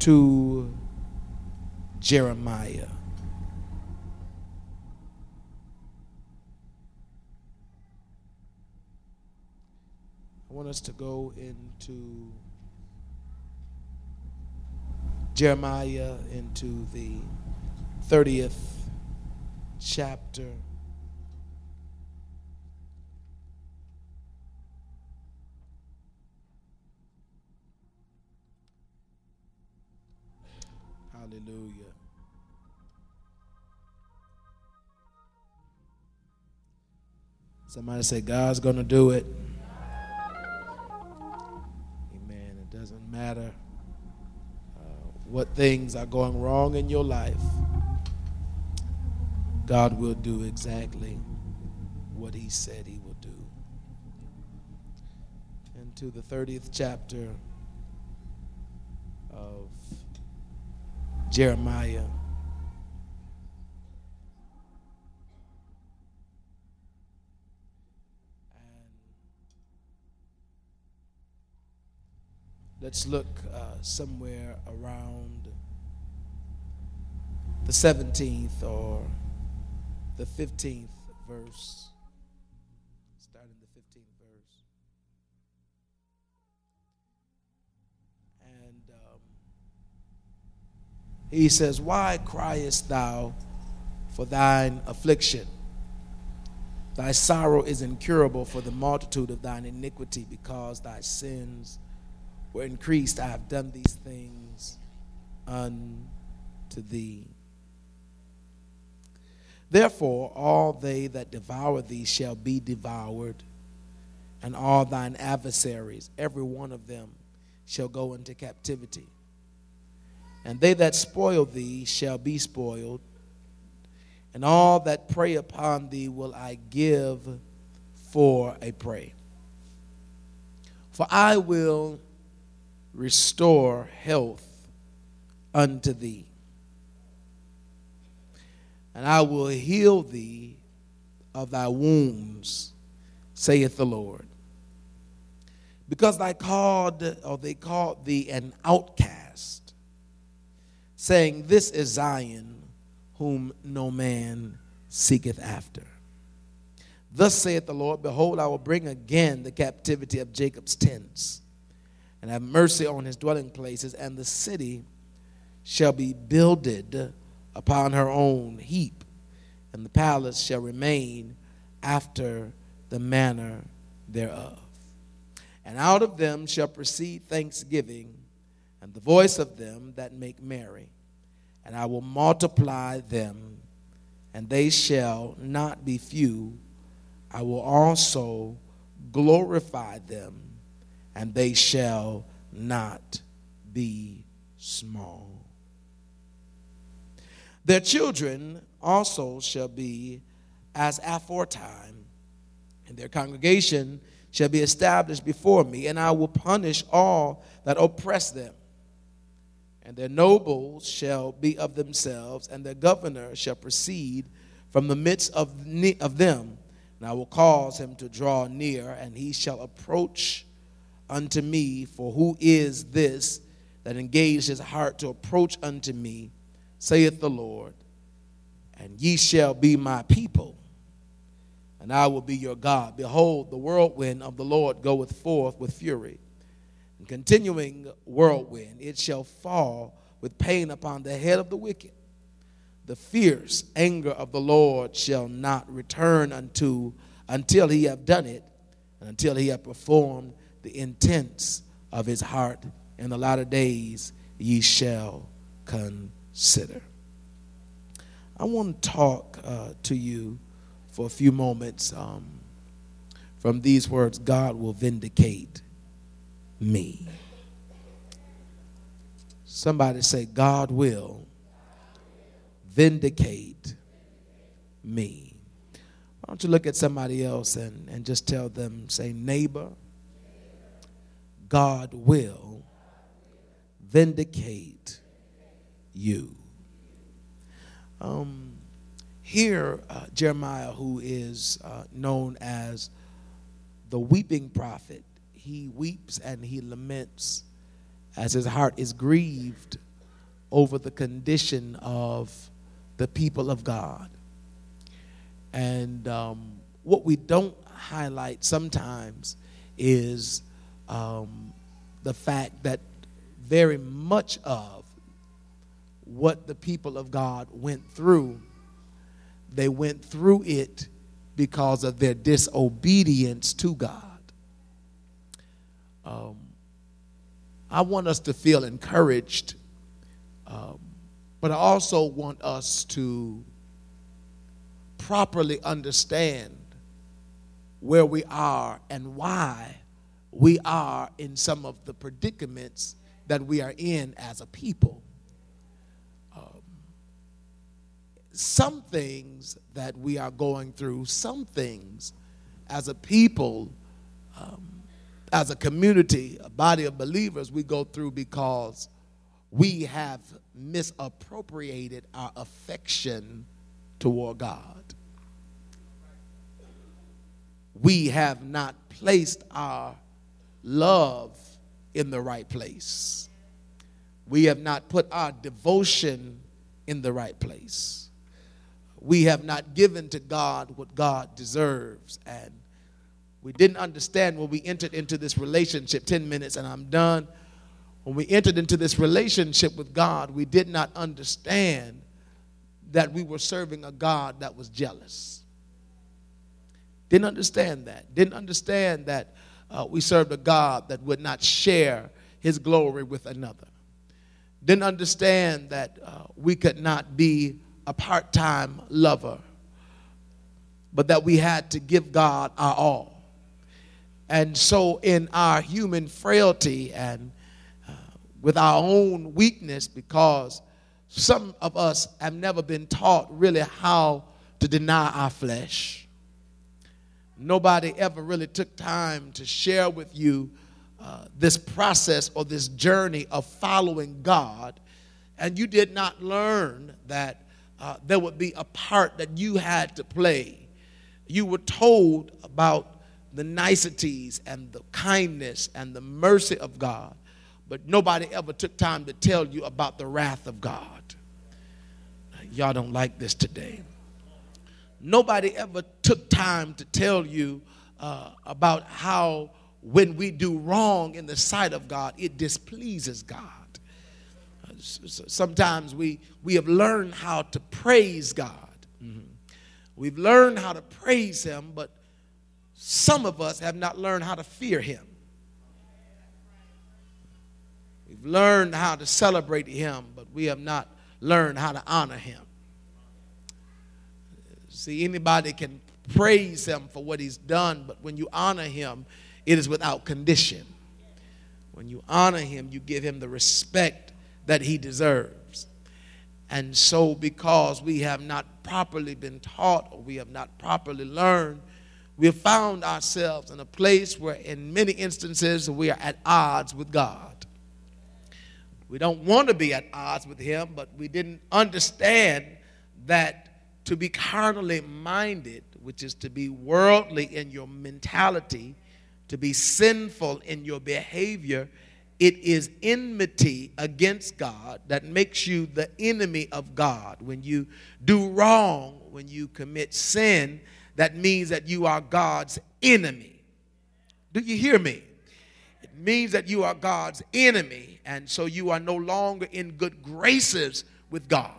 to Jeremiah. I want us to go into Jeremiah, into the 30th chapter. Hallelujah. Somebody say, God's going to do it. Amen. It doesn't matter uh, what things are going wrong in your life, God will do exactly what He said He will do. And to the 30th chapter of Jeremiah. Let's look uh, somewhere around the 17th or the 15th verse. He says, Why criest thou for thine affliction? Thy sorrow is incurable for the multitude of thine iniquity, because thy sins were increased. I have done these things unto thee. Therefore, all they that devour thee shall be devoured, and all thine adversaries, every one of them, shall go into captivity. And they that spoil thee shall be spoiled, and all that prey upon thee will I give for a prey. For I will restore health unto thee. And I will heal thee of thy wounds, saith the Lord. Because thy called, or they called thee an outcast, saying, This is Zion, whom no man seeketh after. Thus saith the Lord, Behold, I will bring again the captivity of Jacob's tents and have mercy on his dwelling places, and the city shall be builded upon her own heap, and the palace shall remain after the manner thereof. And out of them shall proceed thanksgiving, and the voice of them that make merry. And I will multiply them, and they shall not be few. I will also glorify them and they shall not be small. Their children also shall be as aforetime, and their congregation shall be established before me, and I will punish all that oppress them. And their nobles shall be of themselves, and their governor shall proceed from the midst of, of them. And I will cause him to draw near, and he shall approach unto me, for who is this that engaged his heart to approach unto me, saith the Lord, and ye shall be my people, and I will be your God. Behold, the whirlwind of the Lord goeth forth with fury, and continuing whirlwind, it shall fall with pain upon the head of the wicked. The fierce anger of the Lord shall not return unto until he have done it, and until he have performed the intents of his heart in the latter days ye shall consider. I want to talk uh, to you for a few moments um, from these words God will vindicate me. Somebody say, God will vindicate me. Why don't you look at somebody else and, and just tell them, say, neighbor, God will vindicate you. Um, here, uh, Jeremiah, who is uh, known as the weeping prophet, he weeps and he laments as his heart is grieved over the condition of the people of God. And um, what we don't highlight sometimes is um, the fact that very much of what the people of God went through, they went through it because of their disobedience to God. Um, I want us to feel encouraged, um, but I also want us to properly understand where we are and why we are in some of the predicaments that we are in as a people. Um, some things that we are going through, some things as a people, um, as a community, a body of believers, we go through because we have misappropriated our affection toward God. We have not placed our love in the right place. We have not put our devotion in the right place. We have not given to God what God deserves. And we didn't understand when we entered into this relationship. 10 minutes and I'm done. When we entered into this relationship with God, we did not understand that we were serving a God that was jealous. Didn't understand that. Didn't understand that uh, we served a God that would not share his glory with another. Didn't understand that uh, we could not be a part time lover, but that we had to give God our all. And so, in our human frailty and uh, with our own weakness, because some of us have never been taught really how to deny our flesh nobody ever really took time to share with you uh, this process or this journey of following God, and you did not learn that uh, there would be a part that you had to play. You were told about the niceties and the kindness and the mercy of God, but nobody ever took time to tell you about the wrath of God. Y'all don't like this today. Nobody ever took time to tell you uh, about how when we do wrong in the sight of God, it displeases God. Sometimes we, we have learned how to praise God. Mm-hmm. We've learned how to praise Him, but some of us have not learned how to fear Him. We've learned how to celebrate Him, but we have not learned how to honor Him. See, anybody can praise him for what he's done, but when you honor him, it is without condition. When you honor him, you give him the respect that he deserves. And so, because we have not properly been taught or we have not properly learned, we found ourselves in a place where, in many instances, we are at odds with God. We don't want to be at odds with Him, but we didn't understand that to be carnally minded, which is to be worldly in your mentality, to be sinful in your behavior, it is enmity against God that makes you the enemy of God. When you do wrong, when you commit sin, that means that you are God's enemy. Do you hear me? It means that you are God's enemy, and so you are no longer in good graces with God.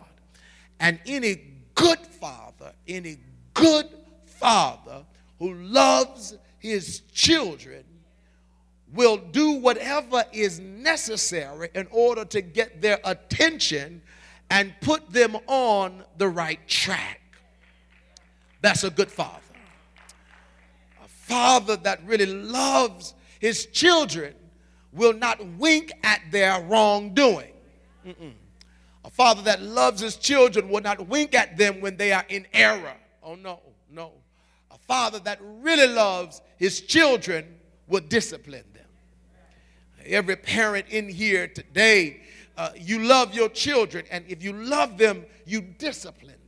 And any good father, any good father who loves his children will do whatever is necessary in order to get their attention and put them on the right track. That's a good father. A father that really loves his children will not wink at their wrongdoing. Mm-mm. A father that loves his children will not wink at them when they are in error. Oh, no, no. A father that really loves his children will discipline them. Every parent in here today, uh, you love your children, and if you love them, you discipline them.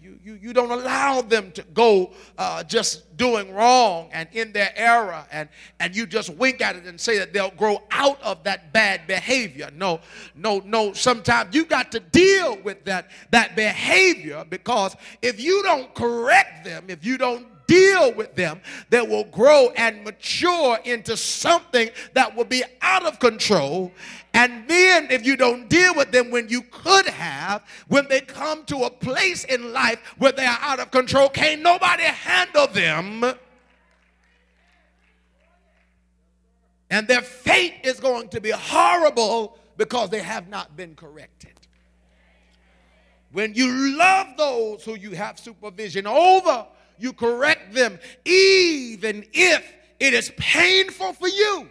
You, you, you, don't allow them to go uh, just doing wrong and in their error, and, and you just wink at it and say that they'll grow out of that bad behavior. No, no, no. Sometimes you got to deal with that, that behavior because if you don't correct them, if you don't deal with them, that will grow and mature into something that will be out of control. And then, if you don't deal with them when you could have, when they come to a place in life where they are out of control, can't nobody handle them. And their fate is going to be horrible because they have not been corrected. When you love those who you have supervision over, you correct them, even if it is painful for you.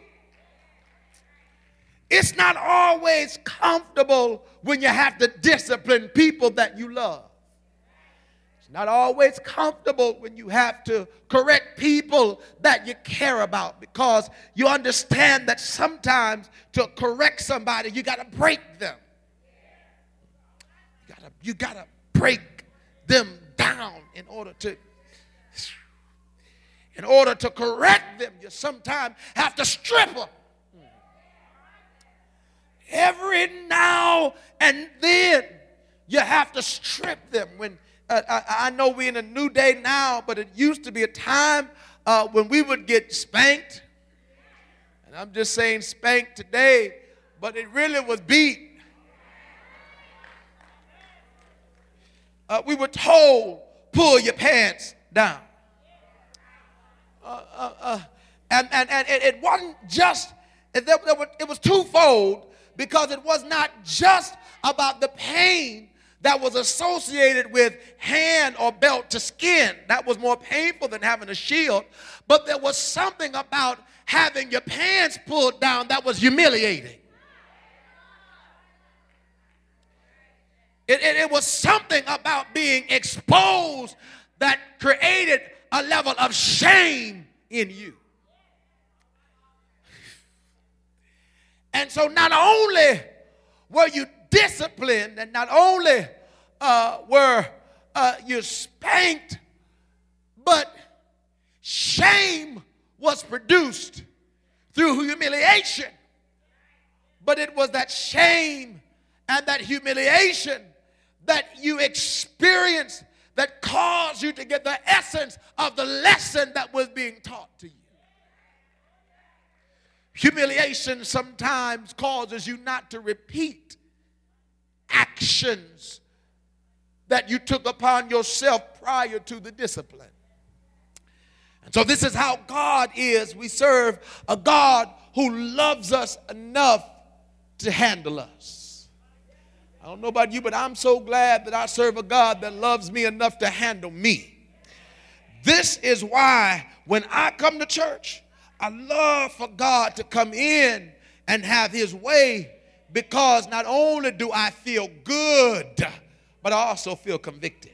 It's not always comfortable when you have to discipline people that you love. It's not always comfortable when you have to correct people that you care about because you understand that sometimes to correct somebody, you got to break them. You got to break them down in order to in order to correct them, you sometimes have to strip them. Every now and then, you have to strip them. When uh, I, I, know we're in a new day now, but it used to be a time uh, when we would get spanked. And I'm just saying spanked today, but it really was beat. Uh, we were told, pull your pants down. Uh, uh, uh, and, and, and it, wasn't just, it, there, there were, it was twofold because it was not just about the pain that was associated with hand or belt to skin. That was more painful than having a shield. But there was something about having your pants pulled down that was humiliating. It, it, it was something about being exposed that created a level of shame in you. And so not only were you disciplined and not only uh, were uh, you spanked, but shame was produced through humiliation. But it was that shame and that humiliation that you experienced that caused you to get the essence of the lesson that was being taught to you. Humiliation sometimes causes you not to repeat actions that you took upon yourself prior to the discipline. And so, this is how God is. We serve a God who loves us enough to handle us. I don't know about you, but I'm so glad that I serve a God that loves me enough to handle me. This is why when I come to church, I love for God to come in and have his way because not only do I feel good, but I also feel convicted.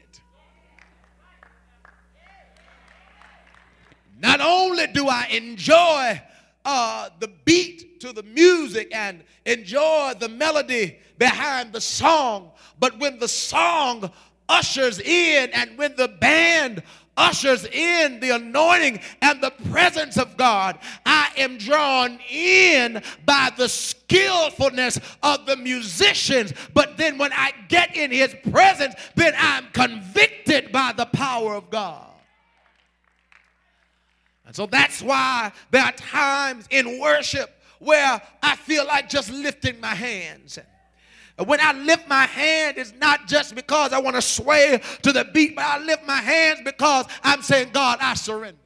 Not only do I enjoy uh, the beat to the music and enjoy the melody behind the song. But when the song ushers in and when the band ushers in the anointing and the presence of God, I am drawn in by the skillfulness of the musicians. But then when I get in his presence, then I'm convicted by the power of God. And so that's why there are times in worship where I feel like just lifting my hands. When I lift my hand, it's not just because I want to sway to the beat, but I lift my hands because I'm saying, God, I surrender.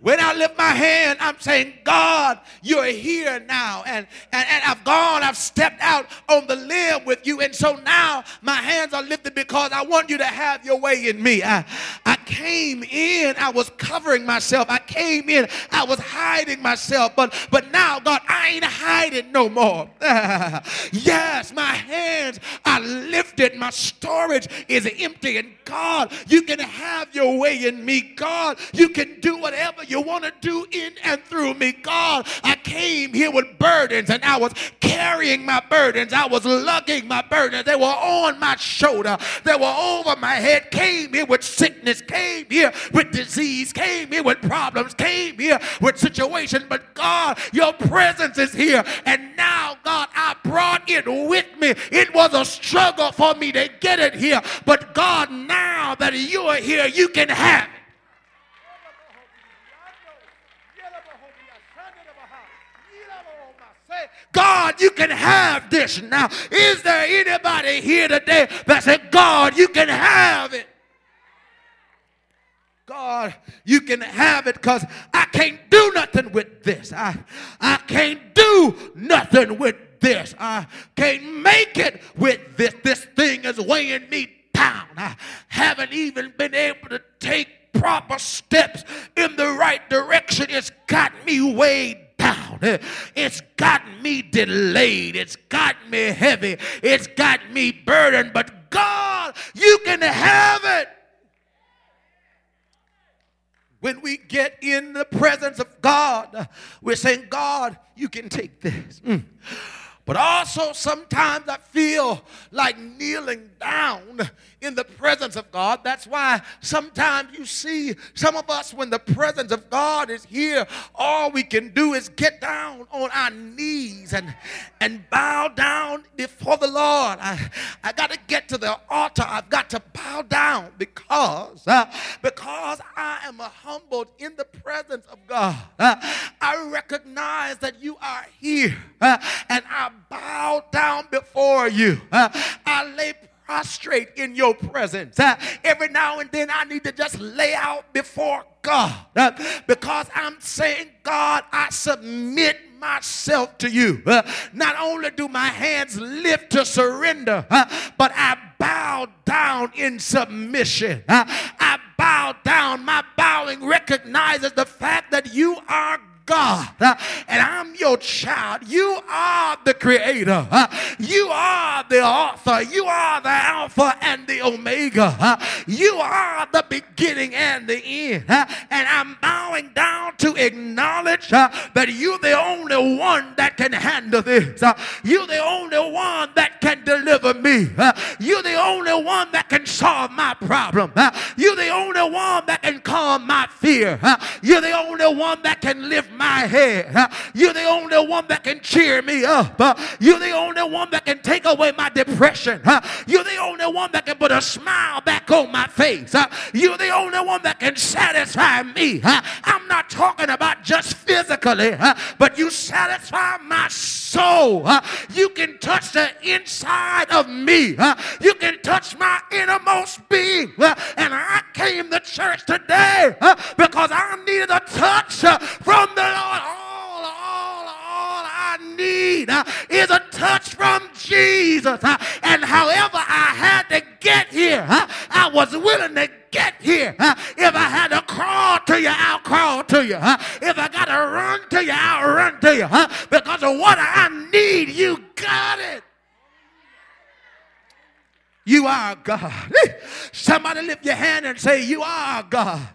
When I lift my hand, I'm saying, God, you're here now. And, and, and I've gone, I've stepped out on the limb with you. And so now my hands are lifted because I want you to have your way in me. I, I came in, I was covering myself. I came in, I was hiding myself. But but now, God, I ain't hiding no more. yes, my hands are lifted. My storage is empty. And God, you can have your way in me. God, you can do whatever you want to do in and through me. God, I came here with burdens and I was carrying my burdens. I was lugging my burdens. They were on my shoulder. They were over my head. Came here with sickness. Came here with disease. Came here with problems. Came here with situations. But God, your presence is here. And now, God, I brought it with me. It was a struggle for me to get it here. But God, now that you are here, you can have it. God, you can have this now. Is there anybody here today that said, God, you can have it? God, you can have it because I can't do nothing with this. I, I can't do nothing with this. I can't make it with this. This thing is weighing me down. I haven't even been able to take proper steps in the right direction. It's got me weighed down. It's got me delayed. It's got me heavy. It's got me burdened. But God, you can have it. When we get in the presence of God, we're saying, God, you can take this. Mm. But also, sometimes I feel like kneeling down in the presence of God. That's why sometimes you see some of us, when the presence of God is here, all we can do is get down on our knees and, and bow down before the Lord. I, I got to get to the altar. I've got to bow down because, uh, because I am humbled in the presence of God. Uh, I recognize that you are here uh, and I bow down before you. Uh, I lay prostrate in your presence. Uh, every now and then I need to just lay out before God uh, because I'm saying, God, I submit myself to you. Uh, not only do my hands lift to surrender, but I bow down in submission. I bow down. My bowing recognizes the fact that you are God and I'm your child. You are the creator. You are the author. You are the Alpha and the Omega. You are the beginning and the end. And I'm bowing down to acknowledge that you're the only one that can handle this. You're the only one that can deliver me. You're the only one that can solve my problem. You're the only one that can calm my fear. You're the only one that can lift my head. You're the only one that can cheer me up. You're the only one that can take away my depression. You're the only one that can put a smile back on my face. You're the only one that can satisfy me. I'm not talking about just physically, but you satisfy my soul. You can touch the inside of me. You can touch my innermost being. And I came to church today because I needed a touch from the Lord. All, all, all I need uh, is a touch from Jesus. Uh, and however I had to get here, uh, I was willing to get here. If I had to crawl to you, I'll crawl to you. If I got to run to you, I'll run to you. Because of what I need, you got it. You are God. Somebody lift your hand and say, You are God.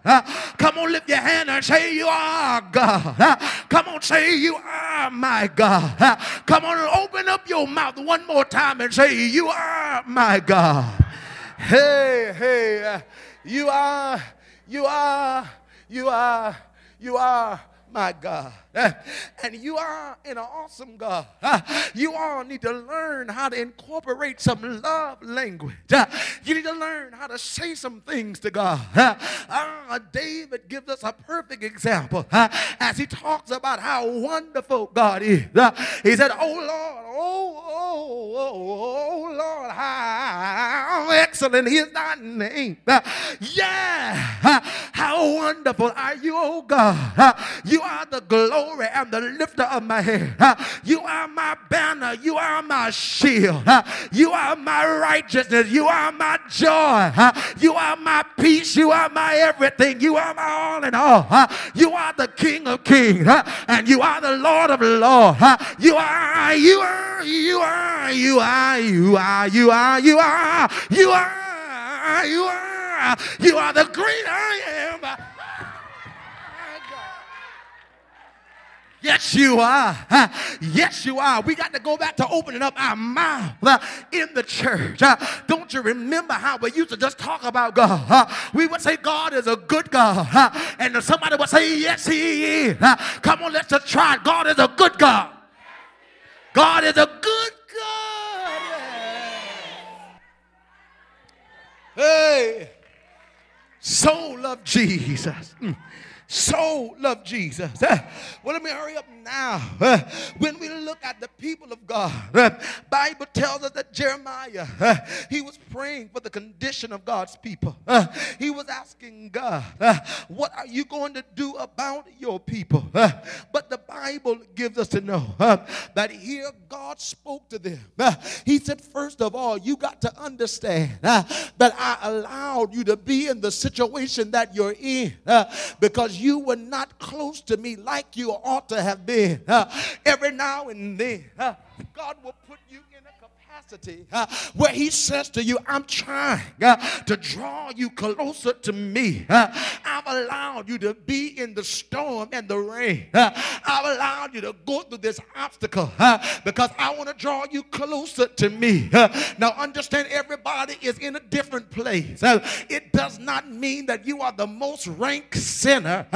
Come on, lift your hand and say, You are God. Come on, say, You are my God. Come on, open up your mouth one more time and say, You are my God. Hey, hey, uh, you are, you are, you are, you are my God. And you are an awesome God. You all need to learn how to incorporate some love language. You need to learn how to say some things to God. Uh, David gives us a perfect example as he talks about how wonderful God is. He said, Oh Lord, oh, oh, oh, oh Lord, how excellent is thy name. Yeah. How wonderful are you, oh God. You are the glory and the lifter of my head. You are my banner. You are my shield. You are my righteousness. You are my joy. You are my peace. You are my everything. You are my all in all. You are the King of kings and you are the Lord of lords. You are, you are, you are, you are, you are, you are, you are, you are, you are, you are the great I am. Yes, you are. Yes, you are. We got to go back to opening up our mouth uh, in the church. Uh, don't you remember how we used to just talk about God? We would say God is a good God. And somebody would say, Yes, He is. Come on, let's just try. God is a good God. God is a good God. Hey, soul of Jesus. Mm soul love Jesus. Well, let me hurry up now. When we look at the people of God, Bible tells us that Jeremiah, he was praying for the condition of God's people. he was asking God, what are you going to do about your people? but the Bible gives us to know that here God spoke to them. he said, first of all, you got to understand that I allowed you to be in the situation that you're in because you were not close to me like you ought to have been. Uh, every now and then, uh, God will put you capacity uh, where He says to you, I'm trying uh, to draw you closer to me. Uh, I've allowed you to be in the storm and the rain. Uh, I've allowed you to go through this obstacle because I want to draw you closer to me. now, understand everybody is in a different place. it does not mean that you are the most ranked sinner,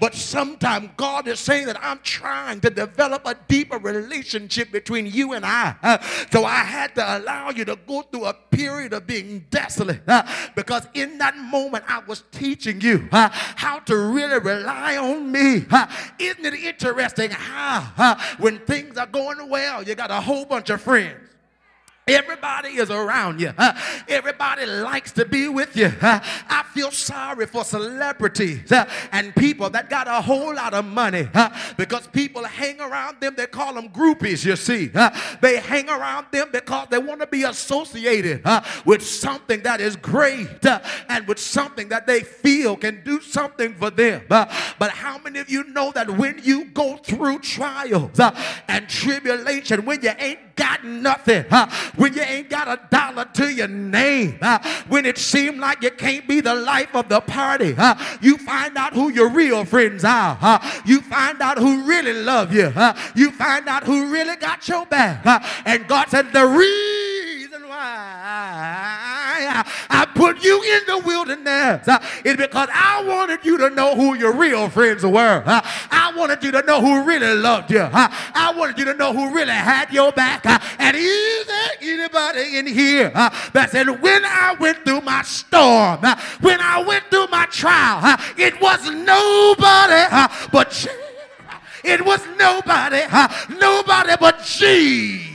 but sometimes God is saying that I'm trying to develop a deeper relationship between you and I. so I had to allow you to go through a period of being desolate uh, because in that moment I was teaching you uh, how to really rely on me. Uh, isn't it interesting how when things are going well, you got a whole bunch of friends Everybody is around you. Uh, everybody likes to be with you. Uh, I feel sorry for celebrities uh, and people that got a whole lot of money because people hang around them. They call them groupies, you see. they hang around them because they want to be associated with something that is great and with something that they feel can do something for them. but how many of you know that when you go through trials and tribulation, when you ain't got nothing, when you ain't got a dollar to your name, uh, when it seems like you can't be the life of the party, uh, you find out who your real friends are. Uh, you find out who really love you. Uh, you find out who really got your back. Uh, and God said, The reason why I put you in the wilderness uh, is because I wanted you to know who your real friends were. I wanted you to know who really loved you. I wanted you to know who really had your back. And is there anybody in here that said, when I went through my storm, when I went through my trial, it was nobody but. It was nobody, nobody but Jesus.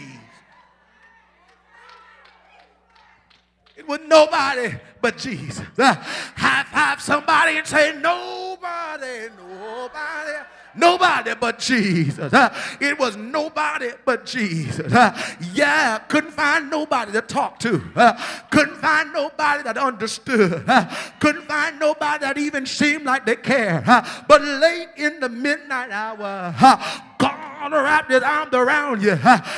With nobody but Jesus. Uh, high five somebody and say, Nobody, nobody. Nobody but Jesus. Uh, it was nobody but Jesus. Uh, yeah, couldn't find nobody to talk to. Uh, couldn't find nobody that understood. Uh, couldn't find nobody that even seemed like they cared. But late in the midnight hour, God wrapped his arms around you.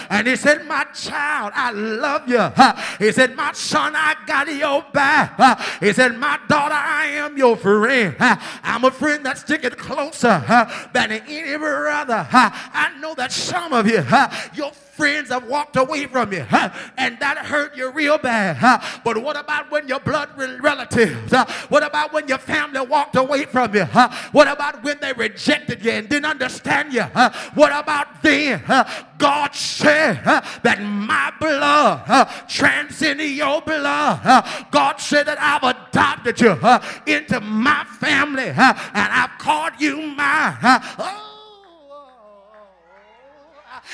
And he said, My child, I love you. He said, My son, I got your back. He said, My daughter, I am your friend. I'm a friend that's sticking closer than any brother. I know that some of you, your friends have walked away from you huh? and that hurt you real bad. Huh? But what about when your blood relatives? Huh? What about when your family walked away from you? What about when they rejected you and didn't understand you? What about then? God said that my blood transcended your blood. God said that I've adopted you into my family and I've called you mine. Oh,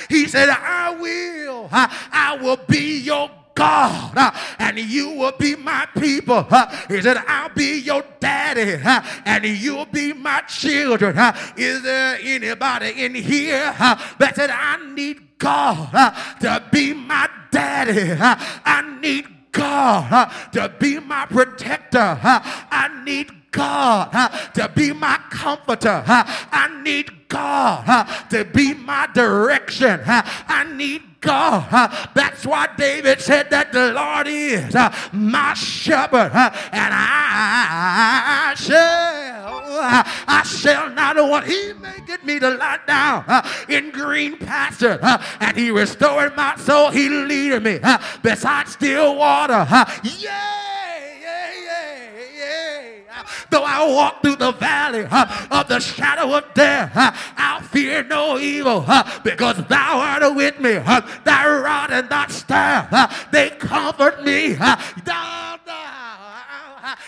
he said, I will. I, will be your God, and you will be my people. He said, I'll be your daddy, and you'll be my children. Is there anybody in here that said, I need God to be my daddy? I need God to be my protector. I need God to be my comforter. I need God to be my direction. I need God. That's why David said that the Lord is my shepherd, and I shall, I shall not want. He maketh me to lie down in green pastures, and He restored my soul. He leadeth me beside still water. Yeah. Though I walk through the valley of the shadow of death, I'll fear no evil because thou art with me. Thy rod and thy staff, they comfort me. Thou,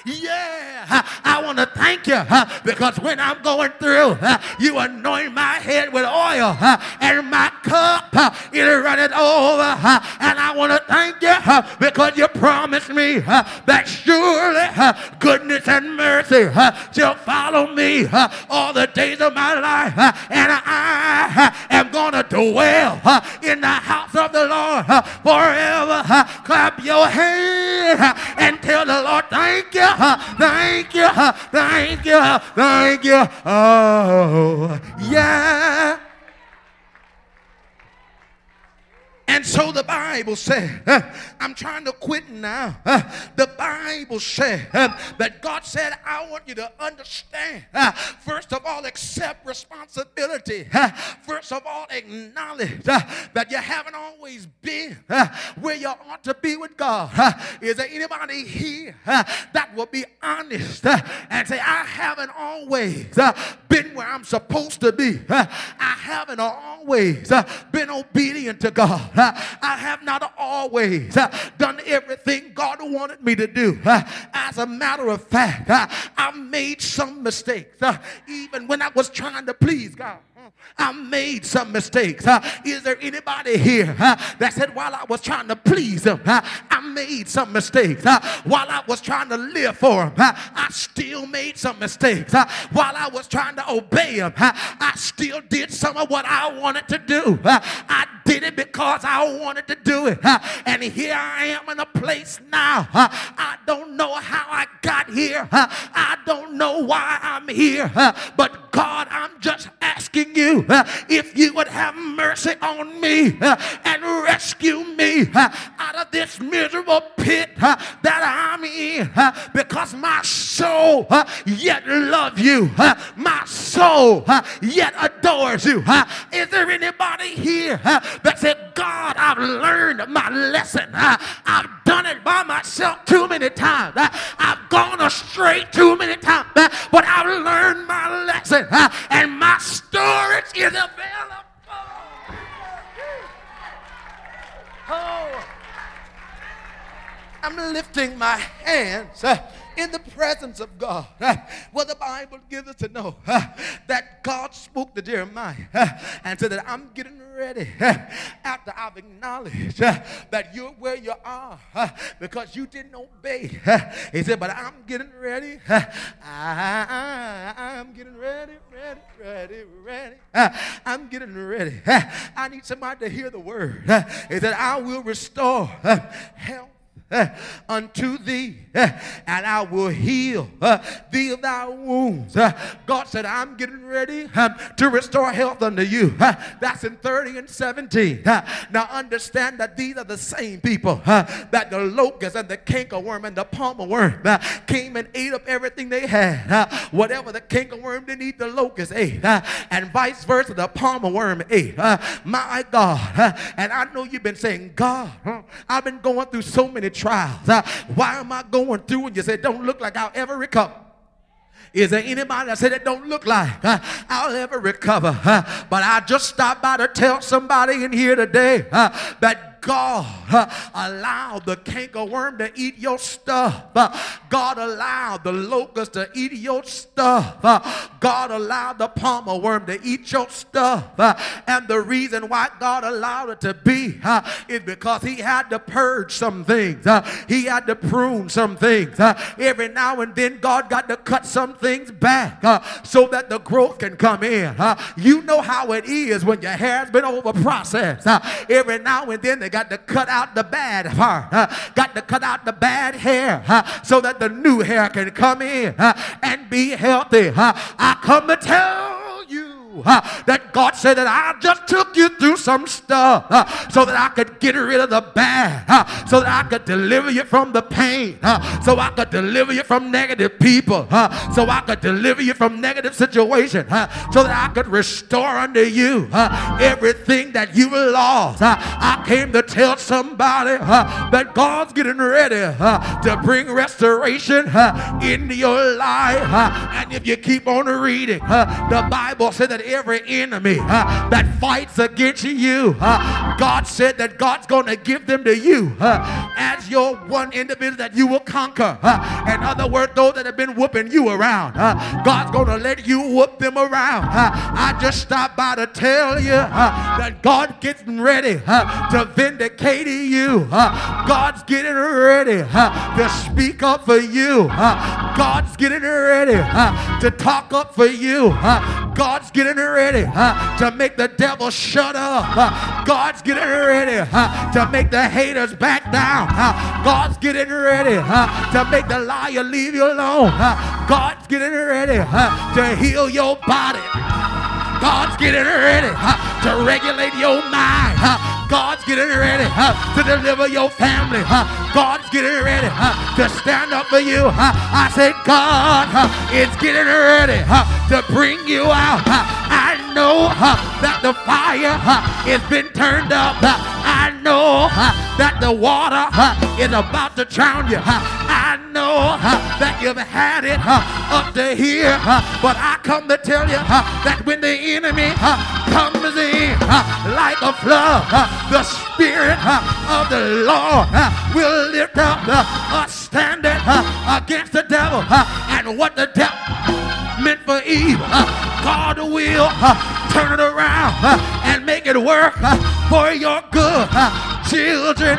yeah, I want to thank you because when I'm going through, you anoint my head with oil and my cup it runneth over. And I want to thank you because you promised me that surely goodness and mercy shall follow me all the days of my life. And I am going to dwell in the house of the Lord forever. Clap your hands and tell the Lord, thank you, thank you, thank you, thank you. Oh, yeah. And so the Bible said, uh, I'm trying to quit now. Uh, the Bible said uh, that God said, I want you to understand. first of all, accept responsibility. first of all, acknowledge that you haven't always been where you ought to be with God. Is there anybody here that will be honest and say, I haven't always been where I'm supposed to be? I haven't always been obedient to God. Uh, I have not always uh, done everything God wanted me to do. Uh, as a matter of fact, I made some mistakes, even when I was trying to please God. I made some mistakes. Uh, is there anybody here uh, that said while I was trying to please him, uh, I made some mistakes? while I was trying to live for him, I still made some mistakes. while I was trying to obey him, I still did some of what I wanted to do. I did it because I wanted to do it. and here I am in a place now. I don't know how I got here. I don't know why I'm here. but God, I'm just asking you uh, if you would have mercy on me uh, and rescue me uh, out of this miserable pit uh, that I'm in uh, because my soul uh, yet loves you. My soul yet adores you. Is there anybody here that said, God, I've learned my lesson. I've done it by myself too many times. I've gone astray too many times, but I've learned my lesson and my storage is available. Oh, I'm lifting my hands in the presence of God. Well, the Bible gives us to know that God spoke to Jeremiah and said that I'm getting ready after I've acknowledged that you're where you are because you didn't obey. He said, but I'm getting ready. I, am getting ready, ready, ready, ready. I'm getting ready. I need somebody to hear the word. He said, I will restore health Eh, unto thee, eh, and I will heal eh, thee of thy wounds. God said, I'm getting ready to restore health unto you. That's in 30 and 17. Now understand that these are the same people that the locust and the cankerworm and the palmer worm came and ate up everything they had. Whatever the cankerworm didn't eat, the locust ate. And vice versa, the palmer worm ate. My God. And I know you've been saying, God, I've been going through so many trials. Uh, why am I going through? And you say, don't look like I'll ever recover. Is there anybody that said it don't look like uh, I'll ever recover? Uh, but I just stopped by to tell somebody in here today uh, that God allowed the cankerworm to eat your stuff. God allowed the locust to eat your stuff. God allowed the palmer worm to eat your stuff. And the reason why God allowed it to be is because He had to purge some things. He had to prune some things. every now and then, God got to cut some things back so that the growth can come in. you know how it is when your hair's been over processed. every now and then, got to cut out the bad part. got to cut out the bad hair so that the new hair can come in and be healthy. I come to tell uh, that God said that I just took you through some stuff uh, so that I could get rid of the bad, uh, so that I could deliver you from the pain, so I could deliver you from negative people, so I could deliver you from negative situations, uh, so that I could restore unto you everything that you lost. I came to tell somebody that God's getting ready to bring restoration into your life. and if you keep on reading, the Bible said that every enemy uh, that fights against you, uh, God said that God's going to give them to you uh, as your one individual that you will conquer. in other words, those that have been whooping you around, God's going to let you whoop them around. I just stopped by to tell you that God getting ready to vindicate you. God's getting ready to speak up for you. God's getting ready to talk up for you. God's getting ready uh, to make the devil shut up. Uh, God's getting ready uh, to make the haters back down. God's getting ready to make the liar leave you alone. God's getting ready to heal your body. God's getting ready to regulate your mind. God's getting ready to deliver your family. God's getting ready to stand up for you. I said, God is getting ready to bring you out. I know that the fire has been turned up. I know that the water is about to drown you. I know that you've had it up to here, but I come to tell you that when the enemy comes in like a flood, the Spirit of the Lord will lift up a standard against the devil. And what the devil meant for evil, God will turn it around and make it work for your good. Children,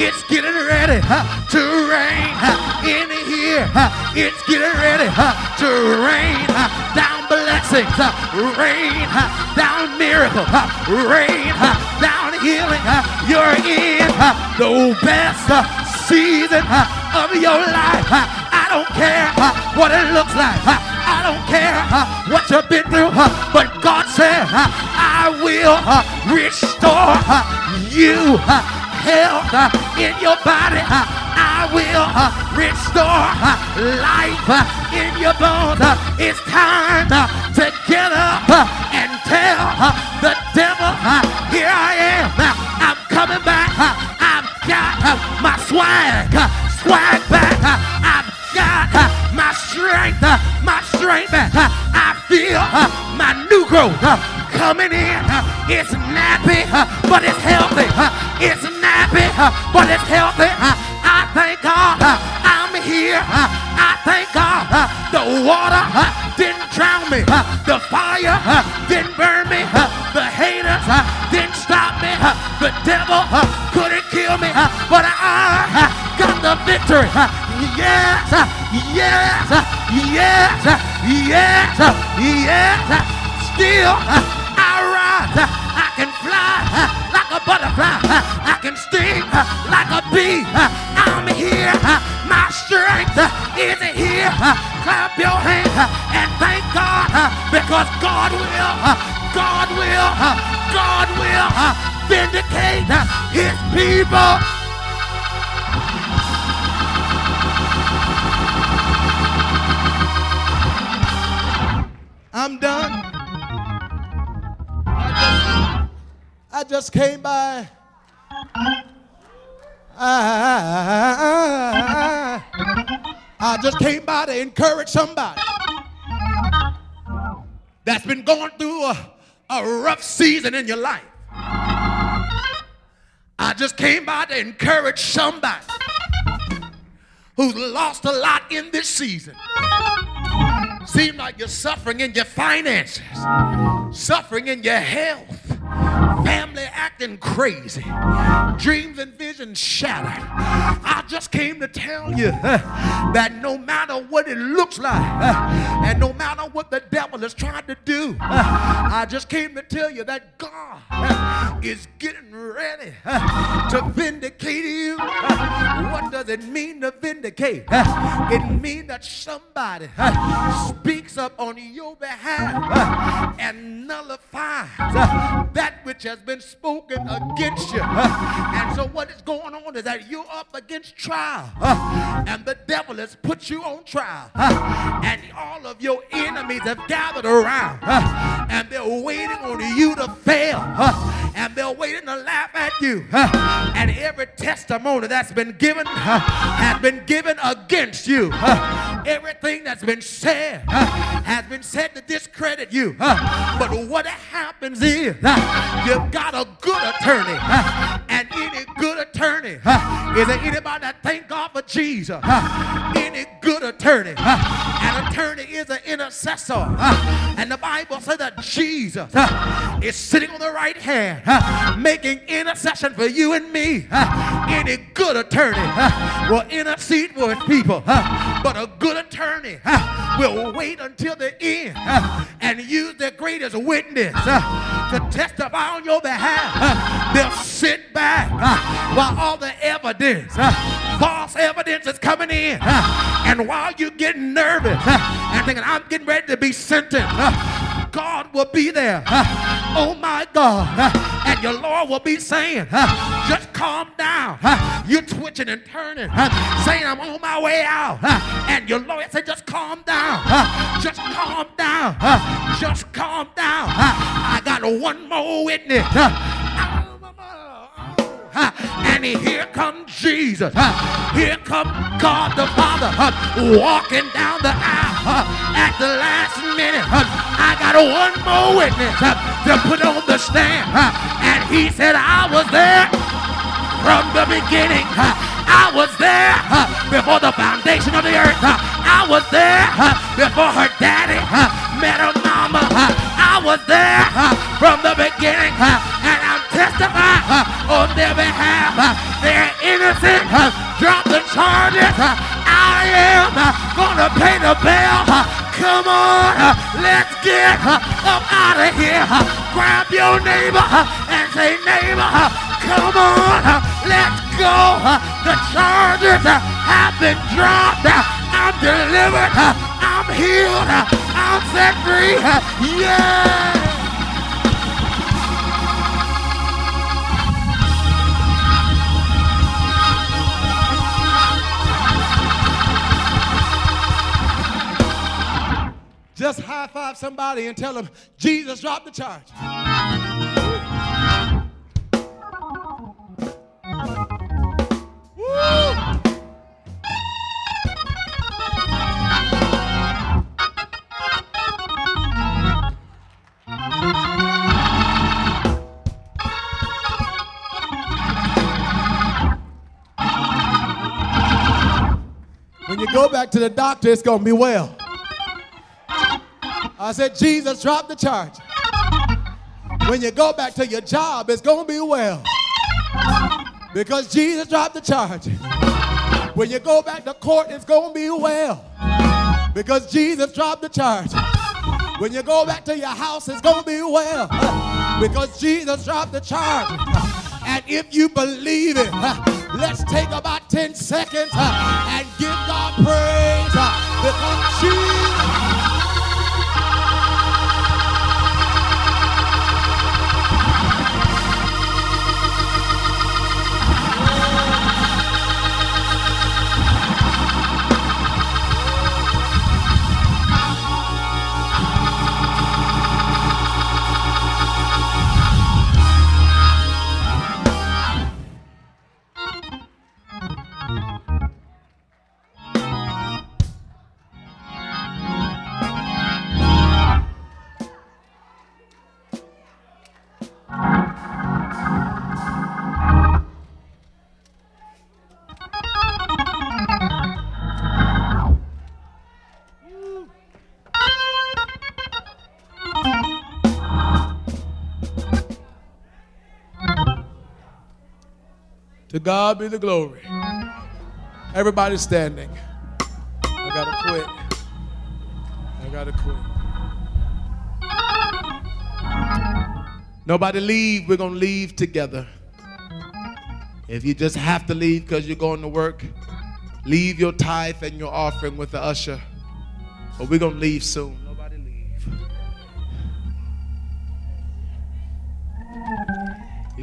it's getting ready to rain in here. It's getting ready to rain down blessings, rain down miracles, rain down healing. You're in the best season of your life. I don't care what it looks like. I don't care what you've been through, but God said, I will restore you health in your body. I will restore life in your bones. It's time to get up and tell the devil, here I am. I'm coming back. Got my swag, swag back. I've got my strength, my strength back. I feel my new growth coming in. It's nappy, but it's healthy. It's nappy, but it's healthy. I thank God I'm here. I thank God the water didn't drown me. The fire didn't burn me. The haters didn't stop me. The devil couldn't kill me. But I got the victory. Yes, yes, yes, yes, yes. Still, I rise. I can fly like a butterfly. I can sting like a bee. I'm here. My strength is here. Clap your hands and thank God because God will, God will, God will vindicate his people. Just came by. I, I I just came by to encourage somebody that's been going through a, a rough season in your life. I just came by to encourage somebody who's lost a lot in this season. Seem like you're suffering in your finances, suffering in your health, family acting crazy, dreams and visions shattered. I just came to tell you uh, that no matter what it looks like, uh, and no matter what the devil is trying to do, uh, I just came to tell you that God is getting ready to vindicate you. What does it mean to vindicate? It means that somebody speaks up on your behalf and nullifies that which has been spoken against you. And so what is going on is that you're up against trial, and the devil has put you on trial, and all of your enemies have gathered around, and they're waiting on you to fail, they're waiting to laugh at you, uh, and every testimony that's been given uh, has been given against you. Uh, everything that's been said has been said to discredit you. but what happens is you've got a good attorney, and any good attorney is there anybody that thank God for Jesus? Any good attorney, an attorney is an intercessor, and the Bible says that Jesus is sitting on the right hand, making intercession for you and me. Any good attorney will intercede for his people, but a good attorney will wait until the end and use their greatest witness to testify on your behalf. They'll sit back while all the evidence, false evidence is coming in, and while you're getting nervous and thinking, I'm getting ready to be sentenced. God will be there. Oh my God. And your Lord will be saying, just calm down. You're twitching and turning, saying, I'm on my way out. And your Lord said, just calm down. Just calm down. Just calm down. I got one more witness. And here comes Jesus. Here comes God the Father walking down the aisle Uh-huh. at the last minute. I got one more witness to put on the stand. and he said, I was there from the beginning. I was there before the foundation of the earth. I was there before her daddy met her mama. I was there from the beginning, and I'm testifying on their behalf. They're innocent. Drop the charges. I am gonna pay the bill. Come on, let's get up out of here. Grab your neighbor and say, neighbor, come on, let's go. The charges have been dropped. I'm delivered. I'm healed. I'm set free. Yeah. Just high five somebody and tell them Jesus dropped the charge. When you go back to the doctor, it's going to be well. I said, Jesus dropped the charge. When you go back to your job, it's going to be well. Because Jesus dropped the charge. When you go back to court, it's going to be well. Because Jesus dropped the charge. When you go back to your house, it's going to be well. Because Jesus dropped the charge. And if you believe it, let's take about 10 seconds and give God praise. Because Jesus. To God be the glory. Everybody standing. I gotta quit. I gotta quit. Nobody leave. We're gonna leave together. If you just have to leave because you're going to work, leave your tithe and your offering with the usher. But we're gonna leave soon.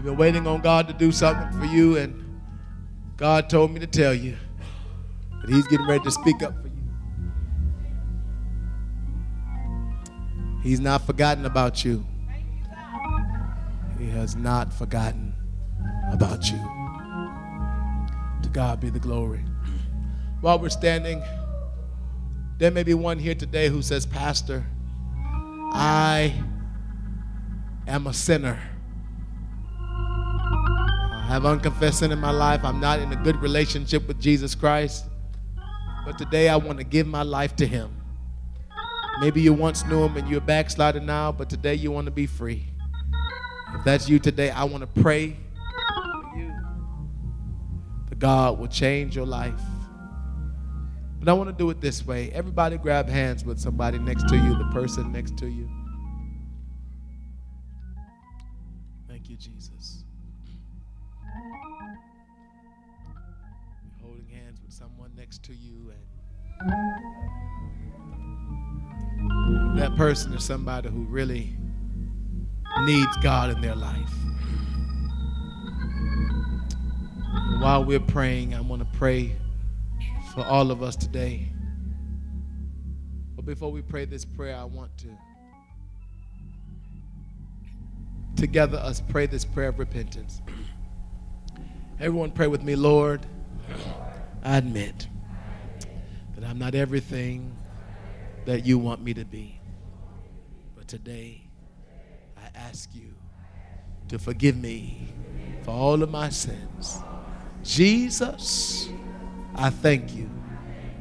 Been waiting on God to do something for you, and God told me to tell you that He's getting ready to speak up for you. He's not forgotten about you. He has not forgotten about you. To God be the glory. While we're standing, there may be one here today who says, Pastor, I am a sinner. I have unconfessed sin in my life. I'm not in a good relationship with Jesus Christ. But today I want to give my life to Him. Maybe you once knew Him and you're backsliding now, but today you want to be free. If that's you today, I want to pray for you that God will change your life. But I want to do it this way. Everybody grab hands with somebody next to you, the person next to you. Thank you, Jesus. Next to you and that person is somebody who really needs God in their life. While we're praying, I want to pray for all of us today. But before we pray this prayer, I want to together us pray this prayer of repentance. Everyone pray with me, Lord. I admit that I'm not everything that you want me to be. But today, I ask you to forgive me for all of my sins. Jesus, I thank you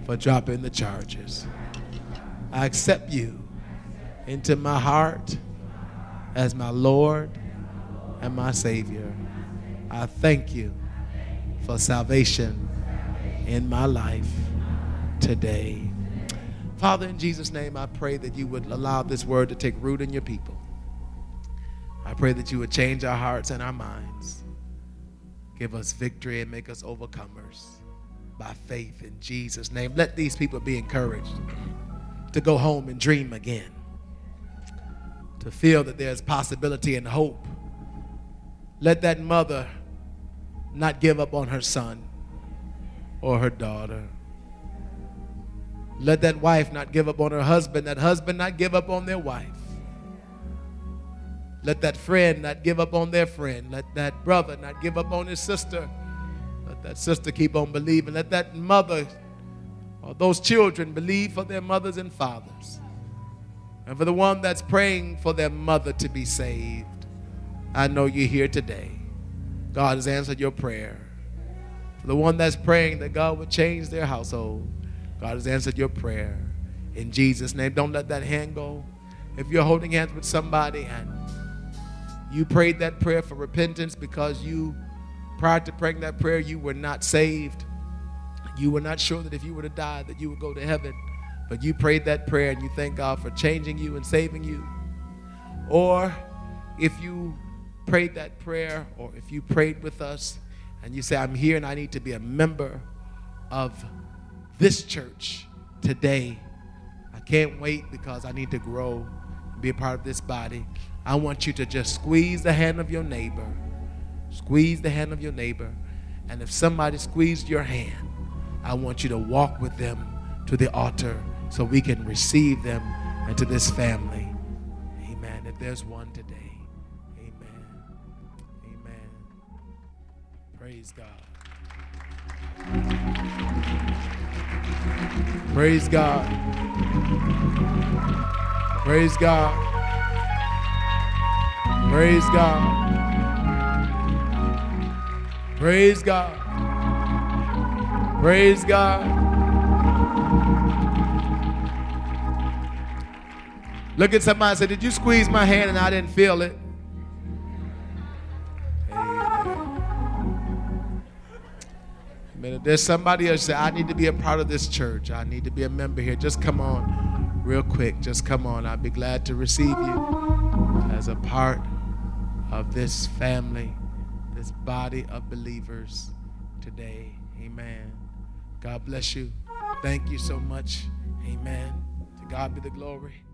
for dropping the charges. I accept you into my heart as my Lord and my Savior. I thank you for salvation in my life today. Father, in Jesus' name, I pray that you would allow this word to take root in your people. I pray that you would change our hearts and our minds. Give us victory and make us overcomers by faith in Jesus' name. Let these people be encouraged to go home and dream again, to feel that there's possibility and hope. Let that mother not give up on her son or her daughter. Let that wife not give up on her husband, that husband not give up on their wife. Let that friend not give up on their friend. Let that brother not give up on his sister. Let that sister keep on believing. Let that mother or those children believe for their mothers and fathers. And for the one that's praying for their mother to be saved, I know you're here today. God has answered your prayer. For the one that's praying that God would change their household, God has answered your prayer. In Jesus' name, don't let that hand go. If you're holding hands with somebody and you prayed that prayer for repentance because you, prior to praying that prayer, you were not saved. You were not sure that if you were to die, that you would go to heaven. But you prayed that prayer and you thank God for changing you and saving you. Or if you prayed that prayer, or if you prayed with us and you say, I'm here and I need to be a member of this church today. I can't wait because I need to grow and be a part of this body. I want you to just squeeze the hand of your neighbor. Squeeze the hand of your neighbor. And if somebody squeezed your hand, I want you to walk with them to the altar so we can receive them into this family. Amen. If there's one today, amen. Amen. Praise God. Praise God. Praise God. Praise God. Praise God. Praise God. Look at somebody and say, Did you squeeze my hand and I didn't feel it? Amen. If there's somebody else that I need to be a part of this church, I need to be a member here, just come on real quick. Just come on. I'd be glad to receive you as a part of this family, this body of believers today. Amen. God bless you. Thank you so much. Amen. To God be the glory.